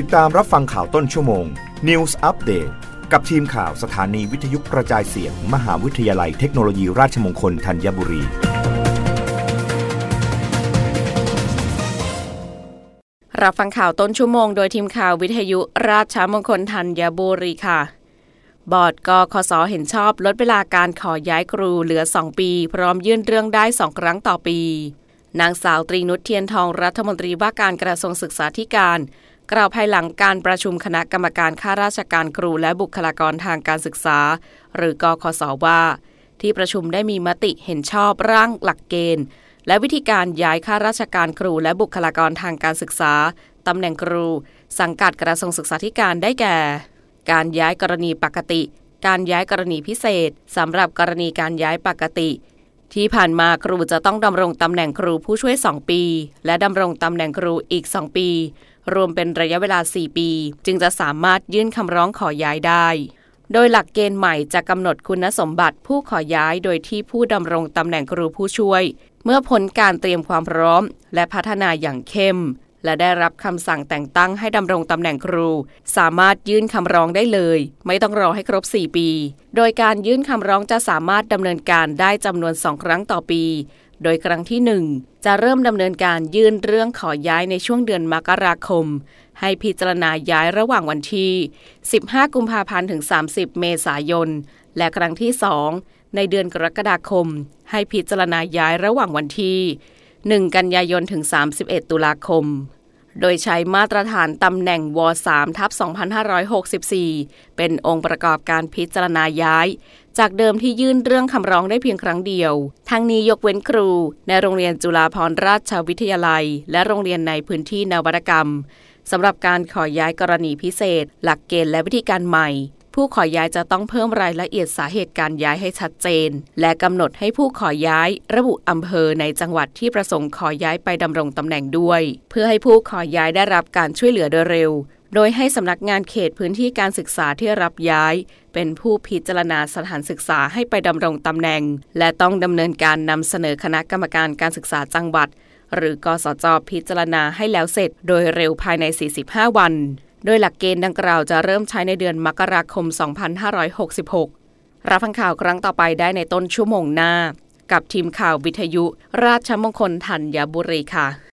ติดตามรับฟังข่าวต้นชั่วโมง News Update กับทีมข่าวสถานีวิทยุกระจายเสียง มหาวิทยาลัยเทคโนโลยีราชมงคลธัญบุรี รับฟังข่าวต้นชั่วโมงโดยทีมข่าววิทยุราชมงคลธัญบุรีค่ะ บอร์ดกคสเห็นชอบลดเวลาการขอย้ายครูเหลือ 2 ปี พร้อมยื่นเรื่องได้ 2 ครั้งต่อปีนางสาวตรีนุชเทียนทองรัฐมนตรีว่าการกระทรวงศึกษาธิการ กล่าวภายหลังการประชุมคณะกรรมการข้าราชการครูและบุคลากรทางการศึกษา หรือกคสว่า ที่ประชุมได้มีมติเห็นชอบร่างหลักเกณฑ์ และวิธีการย้ายข้าราชการครูและบุคลากรทางการศึกษาตำแหน่งครู สังกัดกระทรวงศึกษาธิการได้แก่ การย้ายกรณีปกติ การย้ายกรณีพิเศษสำหรับกรณีการย้ายปกติที่ผ่านมาครูจะต้องดำรงตำแหน่งครูผู้ช่วย 2 ปี และดำรงตำแหน่งครูอีก 2 ปี รวมเป็นระยะเวลา 4 ปี จึงจะสามารถยื่นคำร้องขอย้ายได้ โดยหลักเกณฑ์ใหม่จะกำหนดคุณสมบัติผู้ขอย้ายโดยที่ผู้ดำรงตำแหน่งครูผู้ช่วย เมื่อพ้นการเตรียมความพร้อม และพัฒนาอย่างเข้ม และได้รับคำสั่งแต่งตั้งให้ดำรงตำแหน่งครู สามารถยื่นคำร้องได้เลย ไม่ต้องรอให้ครบ 4 ปี โดยการยื่นคำร้องจะสามารถดำเนินการได้จำนวน 2 ครั้งต่อปี โดยครั้งที่ 1 จะเริ่มดำเนินการยื่นเรื่องขอย้ายในช่วงเดือนมกราคม ให้พิจารณาย้ายระหว่างวันที่ 15 กุมภาพันธ์ถึง 30 เมษายน และครั้งที่ 2 ในเดือนกรกฎาคม ให้พิจารณาย้ายระหว่างวันที่ 1 กันยายนถึง 31 ตุลาคมโดยใช้มาตรฐานตำแหน่งว3ทับ 2564 เป็นองค์ประกอบการพิจารณาย้าย จากเดิมที่ยื่นเรื่องคำร้องได้เพียงครั้งเดียว ทั้งนี้ยกเว้นครู ในโรงเรียนจุฬาภรณราชวิทยาลัย และโรงเรียนในพื้นที่นวัตกรรมสำหรับการขอย้ายกรณีพิเศษ หลักเกณฑ์และวิธีการใหม่ ผู้ขอย้ายจะต้องเพิ่มรายละเอียดสาเหตุการย้ายให้ชัดเจน และกำหนดให้ผู้ขอย้าย ระบุอำเภอในจังหวัดที่ประสงค์ขอย้ายไปดำรงตำแหน่งด้วย เพื่อให้ผู้ขอย้ายได้รับการช่วยเหลือโดยเร็ว โดยให้สำนักงานเขตพื้นที่การศึกษาที่รับย้าย เป็นผู้พิจารณาสถานศึกษาให้ไปดำรงตำแหน่ง และต้องดำเนินการนำเสนอคณะกรรมการการศึกษาจังหวัด หรือกสจพิจารณาให้แล้วเสร็จ โดยเร็วภายใน 45 วัน โดยหลักเกณฑ์ดังกล่าวจะเริ่มใช้ในเดือนมกราคม 2566 รับฟังข่าวครั้งต่อไปได้ในต้นชั่วโมงหน้า กับทีมข่าววิทยุ ราชมงคลธัญบุรีค่ะ